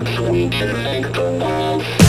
stops, we can make the walls